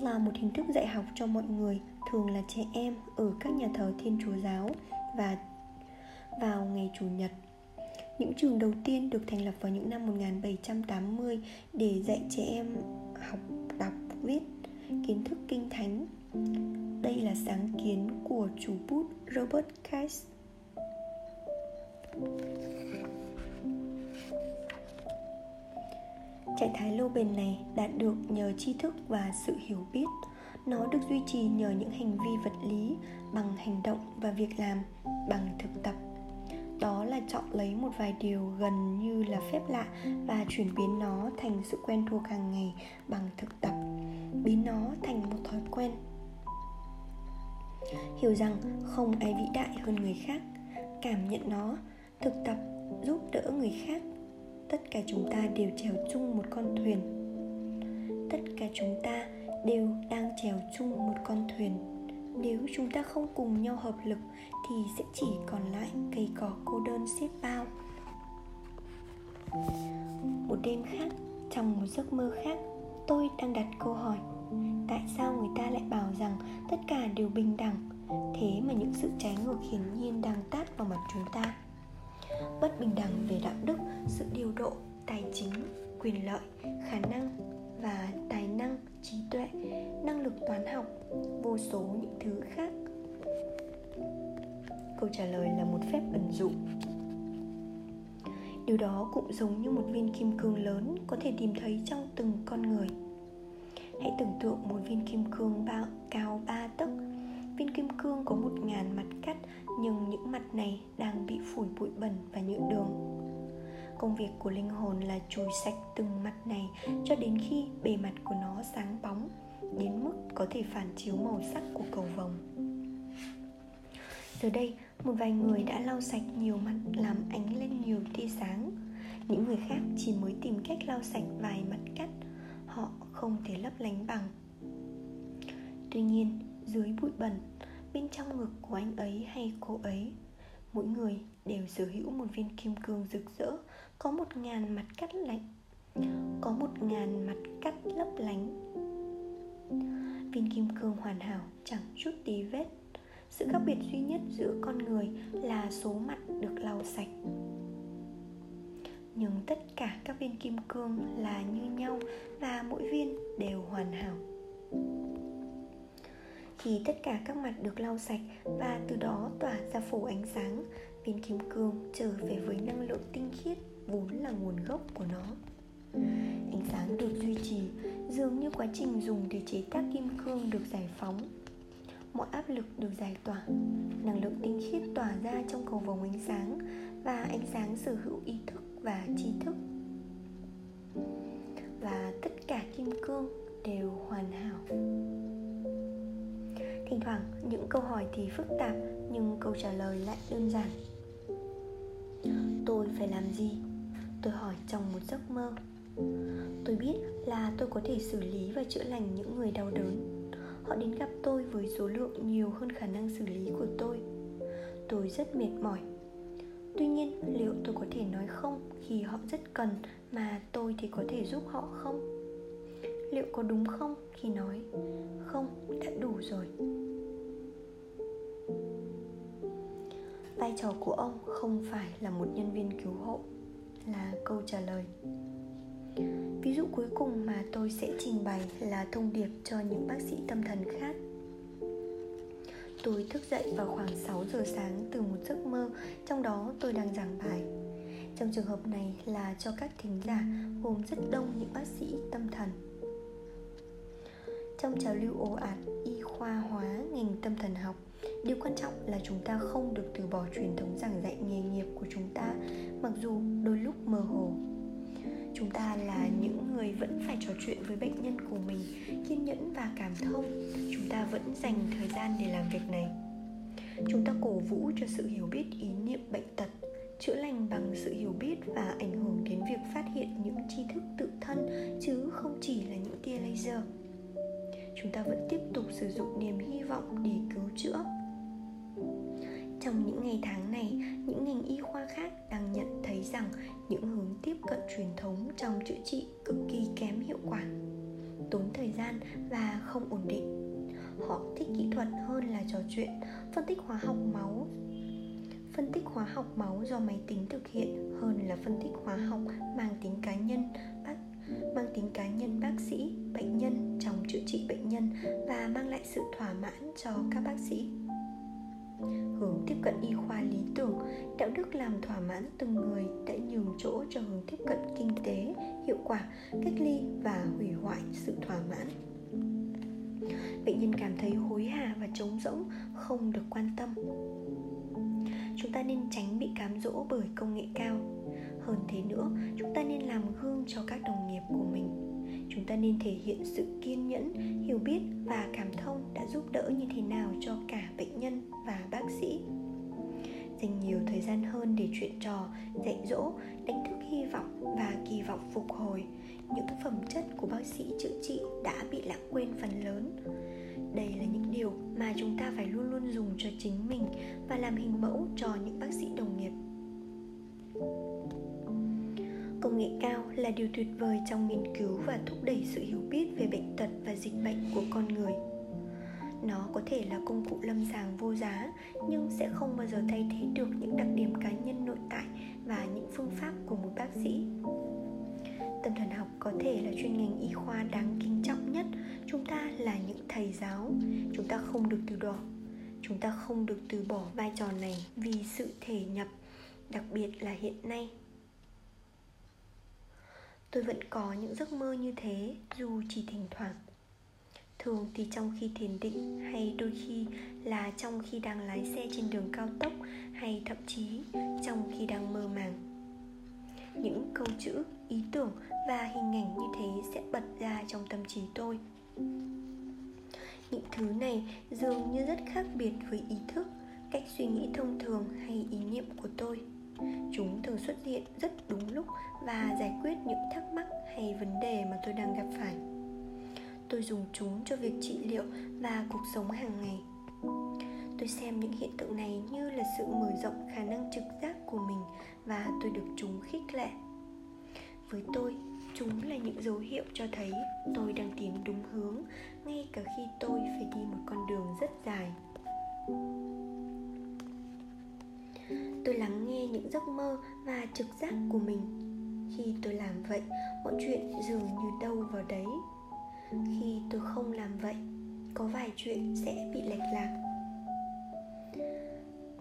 là một hình thức dạy học cho mọi người, thường là trẻ em ở các nhà thờ Thiên Chúa giáo và vào ngày Chủ nhật. Những trường đầu tiên được thành lập vào những năm 1780 để dạy trẻ em học, đọc, viết, kiến thức kinh thánh. Đây là sáng kiến của chủ bút Robert Case Trạng thái lâu bền này đạt được nhờ tri thức và sự hiểu biết. Nó được duy trì nhờ những hành vi vật lý bằng hành động và việc làm bằng thực tập. Đó là chọn lấy một vài điều gần như là phép lạ và chuyển biến nó thành sự quen thuộc hàng ngày bằng thực tập, biến nó thành một thói quen. Hiểu rằng không ai vĩ đại hơn người khác, cảm nhận nó, thực tập giúp đỡ người khác tất cả chúng ta đều chèo chung một con thuyền. Tất cả chúng ta đều đang chèo chung một con thuyền. Nếu chúng ta không cùng nhau hợp lực, thì sẽ chỉ còn lại cây cỏ cô đơn xếp bao. Một đêm khác, trong một giấc mơ khác, tôi đang đặt câu hỏi, tại sao người ta lại bảo rằng tất cả đều bình đẳng? Thế mà những sự trái ngược hiển nhiên đang tát vào mặt chúng ta bất bình đẳng về đạo đức, sự điều độ, tài chính, quyền lợi, khả năng và tài năng, trí tuệ, năng lực toán học, vô số những thứ khác. Câu trả lời là một phép ẩn dụ. Điều đó cũng giống như một viên kim cương lớn có thể tìm thấy trong từng con người. Hãy tưởng tượng một viên kim cương bao cao 3 tấc viên kim cương có một ngàn mặt cắt, nhưng những mặt này đang bị phủi bụi bẩn và nhựa đường. Công việc của linh hồn là chùi sạch từng mặt này cho đến khi bề mặt của nó sáng bóng, đến mức có thể phản chiếu màu sắc của cầu vồng. Giờ đây, một vài người đã lau sạch nhiều mặt, làm ánh lên nhiều tia sáng. Những người khác chỉ mới tìm cách lau sạch vài mặt cắt, họ không thể lấp lánh bằng. Tuy nhiên dưới bụi bẩn, bên trong ngực của anh ấy hay cô ấy. Mỗi người đều sở hữu một viên kim cương rực rỡ, có một ngàn mặt cắt lạnh, có một ngàn mặt cắt lấp lánh. Viên kim cương hoàn hảo, chẳng chút tí vết. Sự khác biệt duy nhất giữa con người là số mặt được lau sạch. Nhưng tất cả các viên kim cương là như nhau và mỗi viên đều hoàn hảo khi tất cả các mặt được lau sạch và từ đó tỏa ra phủ ánh sáng, viên kim cương trở về với năng lượng tinh khiết vốn là nguồn gốc của nó. Ánh sáng được duy trì dường như quá trình dùng để chế tác kim cương được giải phóng. Mọi áp lực được giải tỏa, năng lượng tinh khiết tỏa ra trong cầu vồng ánh sáng và ánh sáng sở hữu ý thức và tri thức. Và tất cả kim cương đều hoàn hảo thỉnh thoảng, những câu hỏi thì phức tạp, nhưng câu trả lời lại đơn giản. Tôi phải làm gì? Tôi hỏi trong một giấc mơ. Tôi biết là tôi có thể xử lý và chữa lành những người đau đớn. Họ đến gặp tôi với số lượng nhiều hơn khả năng xử lý của tôi. Tôi rất mệt mỏi. Tuy nhiên, liệu tôi có thể nói không khi họ rất cần mà tôi thì có thể giúp họ không? Liệu có đúng không? Khi nói. Không đã đủ rồi. Vai trò của ông không phải là một nhân viên cứu hộ, là câu trả lời. Ví dụ cuối cùng mà tôi sẽ trình bày là thông điệp cho những bác sĩ tâm thần khác. Tôi thức dậy vào khoảng 6 giờ sáng từ một giấc mơ, trong đó tôi đang giảng bài. Trong trường hợp này là cho các thính giả gồm rất đông những bác sĩ tâm thần trong trào lưu ồ ạt, y khoa hóa ngành tâm thần học, điều quan trọng là chúng ta không được từ bỏ truyền thống giảng dạy nghề nghiệp của chúng ta, mặc dù đôi lúc mơ hồ. Chúng ta là những người vẫn phải trò chuyện với bệnh nhân của mình, kiên nhẫn và cảm thông. Chúng ta vẫn dành thời gian để làm việc này. Chúng ta cổ vũ cho sự hiểu biết ý niệm bệnh tật, chữa lành bằng sự hiểu biết và ảnh vọng để cứu chữa. Trong những ngày tháng này, những ngành y khoa khác đang nhận thấy rằng những hướng tiếp cận truyền thống trong chữa trị cực kỳ kém hiệu quả, tốn thời gian và không ổn định. Họ thích kỹ thuật hơn là trò chuyện, phân tích hóa học máu. Phân tích hóa học máu do máy tính thực hiện hơn là phân tích hóa học mang tính cá nhân mang tính cá nhân bác sĩ, bệnh nhân trong chữa trị bệnh nhân và mang lại sự thỏa mãn cho các bác sĩ. Hướng tiếp cận y khoa lý tưởng, đạo đức làm thỏa mãn từng người đã nhường chỗ cho hướng tiếp cận kinh tế, hiệu quả, cách ly và hủy hoại sự thỏa mãn. Bệnh nhân cảm thấy hối hả và trống rỗng, không được quan tâm. Chúng ta nên tránh bị cám dỗ bởi công nghệ cao hơn thế nữa, chúng ta nên làm gương cho các đồng nghiệp của mình. Chúng ta nên thể hiện sự kiên nhẫn, hiểu biết và cảm thông đã giúp đỡ như thế nào cho cả bệnh nhân và bác sĩ. Dành nhiều thời gian hơn để chuyện trò, dạy dỗ, đánh thức hy vọng và kỳ vọng phục hồi. Những phẩm chất của bác sĩ chữa trị đã bị lãng quên phần lớn. Đây là những điều mà chúng ta phải luôn luôn dùng cho chính mình và làm hình mẫu cho những bác sĩ đồng nghiệp công nghệ cao là điều tuyệt vời trong nghiên cứu và thúc đẩy sự hiểu biết về bệnh tật và dịch bệnh của con người. Nó có thể là công cụ lâm sàng vô giá, nhưng sẽ không bao giờ thay thế được những đặc điểm cá nhân nội tại và những phương pháp của một bác sĩ. Tâm thần học có thể là chuyên ngành y khoa đáng kính trọng nhất. Chúng ta là những thầy giáo. Chúng ta không được từ bỏ. Chúng ta không được từ bỏ vai trò này vì sự thể nhập, đặc biệt là hiện nay tôi vẫn có những giấc mơ như thế, dù chỉ thỉnh thoảng. Thường thì trong khi thiền định, hay đôi khi là trong khi đang lái xe trên đường cao tốc, hay thậm chí trong khi đang mơ màng. Những câu chữ, ý tưởng và hình ảnh như thế sẽ bật ra trong tâm trí tôi. Những thứ này dường như rất khác biệt với ý thức, cách suy nghĩ thông thường hay ý niệm của tôi. Chúng thường xuất hiện rất đúng lúc và giải quyết những thắc mắc hay vấn đề mà tôi đang gặp phải. Tôi dùng chúng cho việc trị liệu và cuộc sống hàng ngày. Tôi xem những hiện tượng này như là sự mở rộng khả năng trực giác của mình và tôi được chúng khích lệ. Với tôi, chúng là những dấu hiệu cho thấy tôi đang tìm đúng hướng, ngay cả khi tôi phải đi một con đường rất dài. Tôi lắng nghe những giấc mơ và trực giác của mình khi tôi làm vậy, mọi chuyện dường như đâu vào đấy. Khi tôi không làm vậy, có vài chuyện sẽ bị lệch lạc.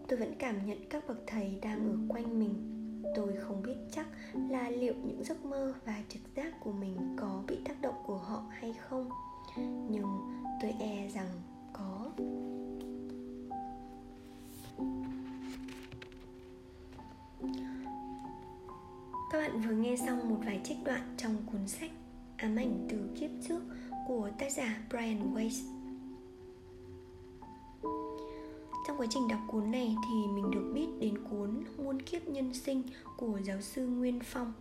Tôi vẫn cảm nhận các bậc thầy đang ở quanh mình. Tôi không biết chắc là liệu những giấc mơ và trực giác của mình có bị tác động của họ hay không. Nhưng tôi e rằng có. Các bạn vừa nghe xong một vài trích đoạn trong cuốn sách ám ảnh từ kiếp trước của tác giả Brian Weiss. Trong quá trình đọc cuốn này thì mình được biết đến cuốn Muôn kiếp nhân sinh của giáo sư Nguyên Phong.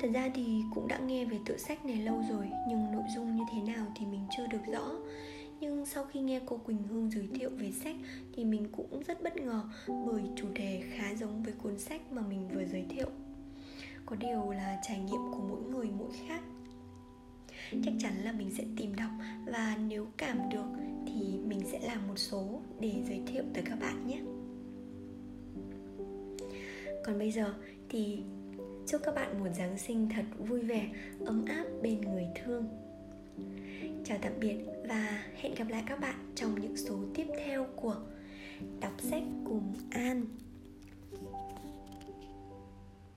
Thật ra thì cũng đã nghe về tựa sách này lâu rồi, Nhưng nội dung như thế nào thì mình chưa được rõ. Nhưng sau khi nghe cô Quỳnh Hương giới thiệu về sách Thì mình cũng rất bất ngờ Bởi chủ đề khá giống với cuốn sách mà mình vừa giới thiệu. Có điều là trải nghiệm của mỗi người mỗi khác. Chắc chắn là mình sẽ tìm đọc và nếu cảm được thì mình sẽ làm một số để giới thiệu tới các bạn nhé. Còn bây giờ thì chúc các bạn một giáng sinh thật vui vẻ, ấm áp bên người thương chào tạm biệt và hẹn gặp lại các bạn trong những số tiếp theo của đọc sách cùng an.